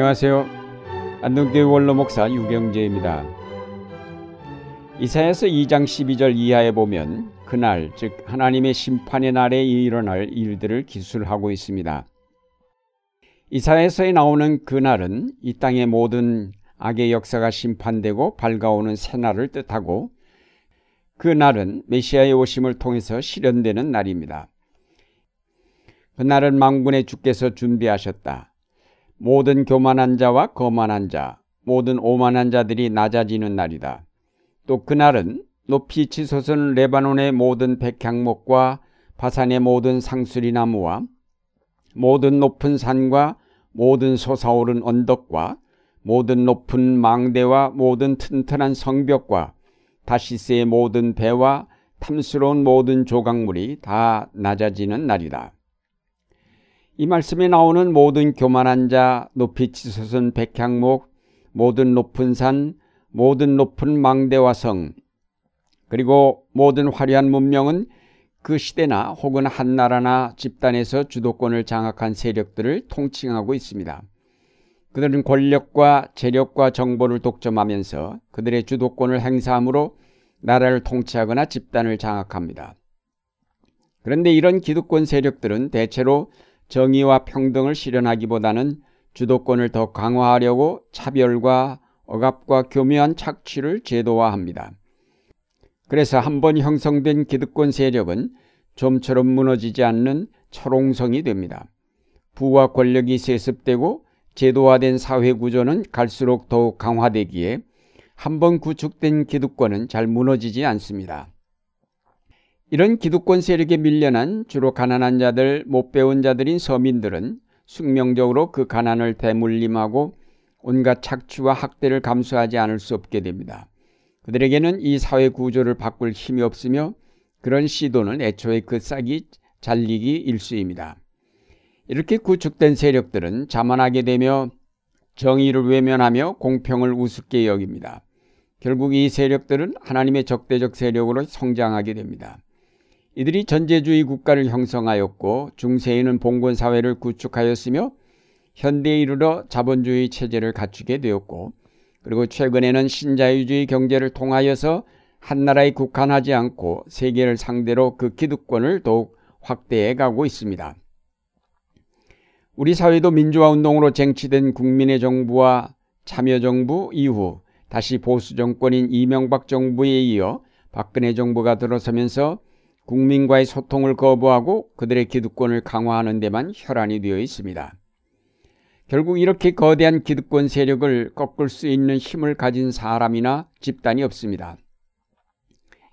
안녕하세요. 안동교회 원로 목사 유경재입니다. 이사야서 2장 12절 이하에 보면 그날 즉 하나님의 심판의 날에 일어날 일들을 기술하고 있습니다. 이사야서에 나오는 그날은 이 땅의 모든 악의 역사가 심판되고 밝아오는 새날을 뜻하고 그 날은 메시아의 오심을 통해서 실현되는 날입니다. 그날은 망군의 주께서 준비하셨다. 모든 교만한 자와 거만한 자, 모든 오만한 자들이 낮아지는 날이다. 또 그날은 높이 치솟은 레바논의 모든 백향목과 바산의 모든 상수리 나무와 모든 높은 산과 모든 솟아오른 언덕과 모든 높은 망대와 모든 튼튼한 성벽과 다시스의 모든 배와 탐스러운 모든 조각물이 다 낮아지는 날이다. 이 말씀에 나오는 모든 교만한 자, 높이 치솟은 백향목, 모든 높은 산, 모든 높은 망대와 성, 그리고 모든 화려한 문명은 그 시대나 혹은 한 나라나 집단에서 주도권을 장악한 세력들을 통칭하고 있습니다. 그들은 권력과 재력과 정보를 독점하면서 그들의 주도권을 행사함으로 나라를 통치하거나 집단을 장악합니다. 그런데 이런 기득권 세력들은 대체로 정의와 평등을 실현하기보다는 주도권을 더 강화하려고 차별과 억압과 교묘한 착취를 제도화합니다. 그래서 한 번 형성된 기득권 세력은 좀처럼 무너지지 않는 철옹성이 됩니다. 부와 권력이 세습되고 제도화된 사회 구조는 갈수록 더욱 강화되기에 한 번 구축된 기득권은 잘 무너지지 않습니다. 이런 기득권 세력에 밀려난 주로 가난한 자들, 못 배운 자들인 서민들은 숙명적으로 그 가난을 대물림하고 온갖 착취와 학대를 감수하지 않을 수 없게 됩니다. 그들에게는 이 사회 구조를 바꿀 힘이 없으며 그런 시도는 애초에 그 싹이 잘리기 일수입니다. 이렇게 구축된 세력들은 자만하게 되며 정의를 외면하며 공평을 우습게 여깁니다. 결국 이 세력들은 하나님의 적대적 세력으로 성장하게 됩니다. 이들이 전제주의 국가를 형성하였고 중세에는 봉건 사회를 구축하였으며 현대에 이르러 자본주의 체제를 갖추게 되었고 그리고 최근에는 신자유주의 경제를 통하여서 한 나라에 국한하지 않고 세계를 상대로 그 기득권을 더욱 확대해 가고 있습니다. 우리 사회도 민주화 운동으로 쟁취된 국민의 정부와 참여정부 이후 다시 보수 정권인 이명박 정부에 이어 박근혜 정부가 들어서면서 국민과의 소통을 거부하고 그들의 기득권을 강화하는 데만 혈안이 되어 있습니다. 결국 이렇게 거대한 기득권 세력을 꺾을 수 있는 힘을 가진 사람이나 집단이 없습니다.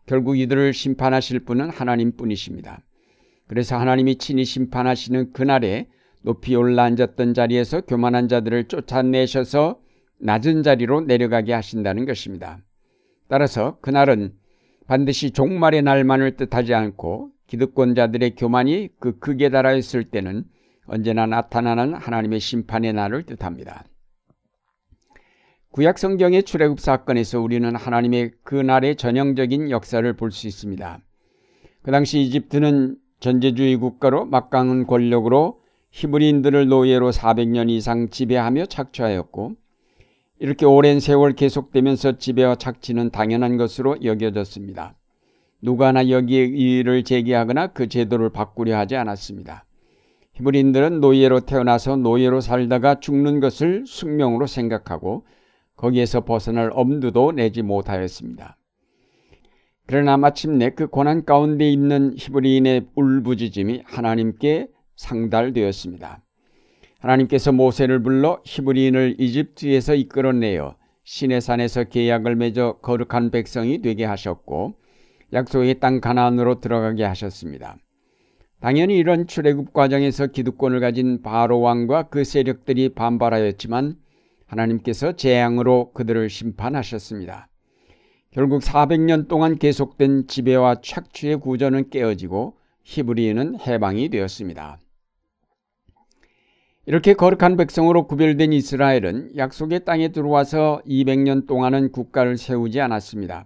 결국 이들을 심판하실 분은 하나님 뿐이십니다. 그래서 하나님이 친히 심판하시는 그날에 높이 올라앉았던 자리에서 교만한 자들을 쫓아내셔서 낮은 자리로 내려가게 하신다는 것입니다. 따라서 그날은 반드시 종말의 날만을 뜻하지 않고 기득권자들의 교만이 그 극에 달하였을 때는 언제나 나타나는 하나님의 심판의 날을 뜻합니다. 구약 성경의 출애굽 사건에서 우리는 하나님의 그 날의 전형적인 역사를 볼 수 있습니다. 그 당시 이집트는 전제주의 국가로 막강한 권력으로 히브리인들을 노예로 400년 이상 지배하며 착취하였고 이렇게 오랜 세월 계속되면서 지배와 착취는 당연한 것으로 여겨졌습니다. 누가 하나 여기에 이의를 제기하거나 그 제도를 바꾸려 하지 않았습니다. 히브리인들은 노예로 태어나서 노예로 살다가 죽는 것을 숙명으로 생각하고 거기에서 벗어날 엄두도 내지 못하였습니다. 그러나 마침내 그 고난 가운데 있는 히브리인의 울부짖음이 하나님께 상달되었습니다. 하나님께서 모세를 불러 히브리인을 이집트에서 이끌어내어 시내산에서 계약을 맺어 거룩한 백성이 되게 하셨고 약속의 땅 가나안으로 들어가게 하셨습니다. 당연히 이런 출애굽 과정에서 기득권을 가진 바로 왕과 그 세력들이 반발하였지만 하나님께서 재앙으로 그들을 심판하셨습니다. 결국 400년 동안 계속된 지배와 착취의 구조는 깨어지고 히브리인은 해방이 되었습니다. 이렇게 거룩한 백성으로 구별된 이스라엘은 약속의 땅에 들어와서 200년 동안은 국가를 세우지 않았습니다.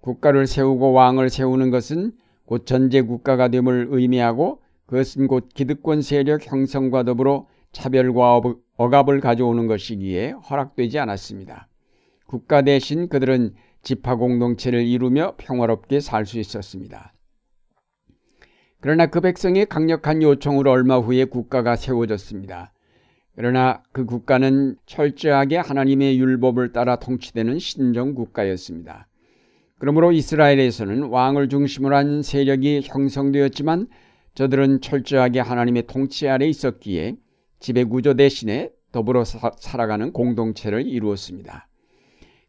국가를 세우고 왕을 세우는 것은 곧 전제 국가가 됨을 의미하고 그것은 곧 기득권 세력 형성과 더불어 차별과 억압을 가져오는 것이기에 허락되지 않았습니다. 국가 대신 그들은 지파 공동체를 이루며 평화롭게 살 수 있었습니다. 그러나 그 백성의 강력한 요청으로 얼마 후에 국가가 세워졌습니다. 그러나 그 국가는 철저하게 하나님의 율법을 따라 통치되는 신정 국가였습니다. 그러므로 이스라엘에서는 왕을 중심으로 한 세력이 형성되었지만 저들은 철저하게 하나님의 통치 아래 있었기에 지배 구조 대신에 더불어 사, 살아가는 공동체를 이루었습니다.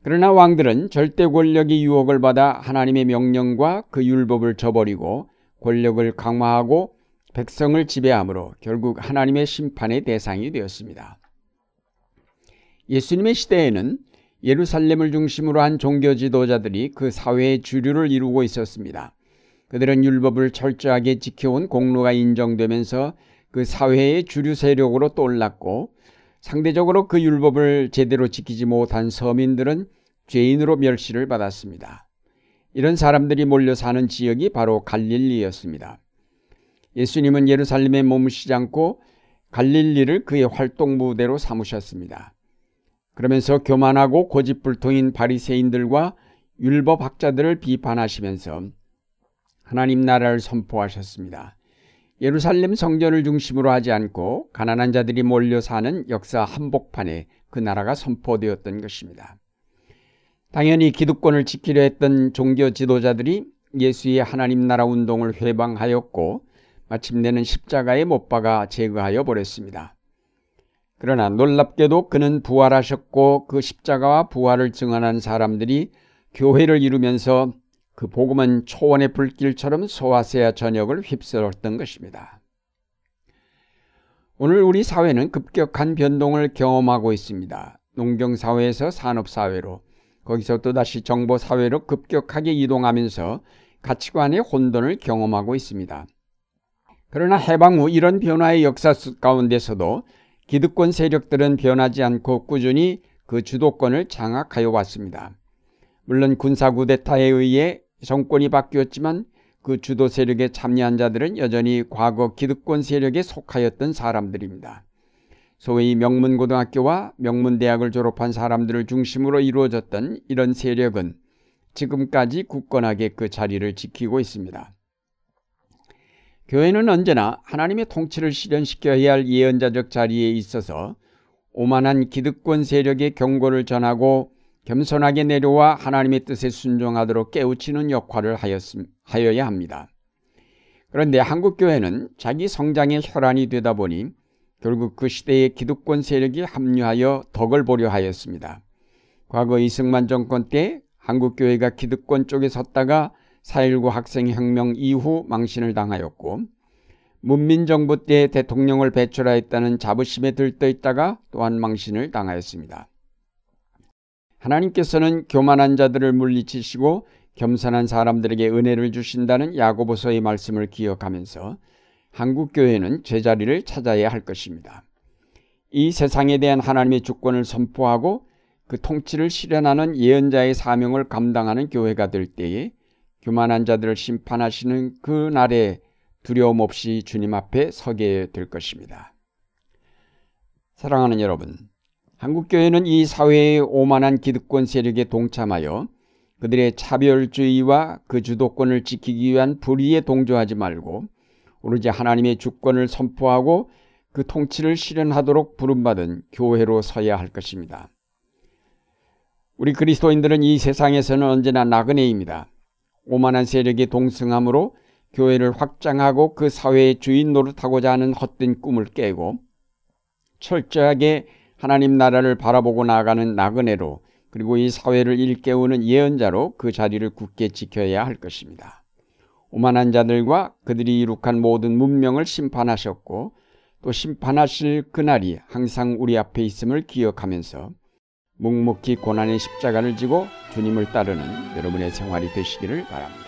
그러나 왕들은 절대 권력의 유혹을 받아 하나님의 명령과 그 율법을 저버리고 권력을 강화하고 백성을 지배함으로 결국 하나님의 심판의 대상이 되었습니다. 예수님의 시대에는 예루살렘을 중심으로 한 종교 지도자들이 그 사회의 주류를 이루고 있었습니다. 그들은 율법을 철저하게 지켜온 공로가 인정되면서 그 사회의 주류 세력으로 떠올랐고 상대적으로 그 율법을 제대로 지키지 못한 서민들은 죄인으로 멸시를 받았습니다. 이런 사람들이 몰려 사는 지역이 바로 갈릴리였습니다. 예수님은 예루살렘에 머무시지 않고 갈릴리를 그의 활동 무대로 삼으셨습니다. 그러면서 교만하고 고집불통인 바리새인들과 율법학자들을 비판하시면서 하나님 나라를 선포하셨습니다. 예루살렘 성전을 중심으로 하지 않고 가난한 자들이 몰려 사는 역사 한복판에 그 나라가 선포되었던 것입니다. 당연히 기득권을 지키려 했던 종교 지도자들이 예수의 하나님 나라 운동을 회방하였고 마침내는 십자가에 못 박아 제거하여 버렸습니다. 그러나 놀랍게도 그는 부활하셨고 그 십자가와 부활을 증언한 사람들이 교회를 이루면서 그 복음은 초원의 불길처럼 소아세아 전역을 휩쓸었던 것입니다. 오늘 우리 사회는 급격한 변동을 경험하고 있습니다. 농경사회에서 산업사회로, 거기서 또다시 정보 사회로 급격하게 이동하면서 가치관의 혼돈을 경험하고 있습니다. 그러나 해방 후 이런 변화의 역사 가운데서도 기득권 세력들은 변하지 않고 꾸준히 그 주도권을 장악하여 왔습니다. 물론 군사 구데타에 의해 정권이 바뀌었지만 그 주도 세력에 참여한 자들은 여전히 과거 기득권 세력에 속하였던 사람들입니다. 소위 명문고등학교와 명문대학을 졸업한 사람들을 중심으로 이루어졌던 이런 세력은 지금까지 굳건하게 그 자리를 지키고 있습니다. 교회는 언제나 하나님의 통치를 실현시켜야 할 예언자적 자리에 있어서 오만한 기득권 세력의 경고를 전하고 겸손하게 내려와 하나님의 뜻에 순종하도록 깨우치는 역할을 하였음, 하여야 합니다. 그런데 한국교회는 자기 성장의 혈안이 되다 보니 결국 그 시대의 기득권 세력이 합류하여 덕을 보려 하였습니다. 과거 이승만 정권 때 한국교회가 기득권 쪽에 섰다가 4.19 학생혁명 이후 망신을 당하였고 문민정부 때 대통령을 배출하였다는 자부심에 들떠 있다가 또한 망신을 당하였습니다. 하나님께서는 교만한 자들을 물리치시고 겸손한 사람들에게 은혜를 주신다는 야고보서의 말씀을 기억하면서 한국 교회는 제자리를 찾아야 할 것입니다. 이 세상에 대한 하나님의 주권을 선포하고 그 통치를 실현하는 예언자의 사명을 감당하는 교회가 될 때에 교만한 자들을 심판하시는 그 날에 두려움 없이 주님 앞에 서게 될 것입니다. 사랑하는 여러분, 한국교회는 이 사회의 오만한 기득권 세력에 동참하여 그들의 차별주의와 그 주도권을 지키기 위한 불의에 동조하지 말고 오로지 하나님의 주권을 선포하고 그 통치를 실현하도록 부름받은 교회로 서야 할 것입니다. 우리 그리스도인들은 이 세상에서는 언제나 나그네입니다. 오만한 세력이 동승함으로 교회를 확장하고 그 사회의 주인 노릇하고자 하는 헛된 꿈을 깨고 철저하게 하나님 나라를 바라보고 나아가는 나그네로 그리고 이 사회를 일깨우는 예언자로 그 자리를 굳게 지켜야 할 것입니다. 오만한 자들과 그들이 이룩한 모든 문명을 심판하셨고 또 심판하실 그날이 항상 우리 앞에 있음을 기억하면서 묵묵히 고난의 십자가를 지고 주님을 따르는 여러분의 생활이 되시기를 바랍니다.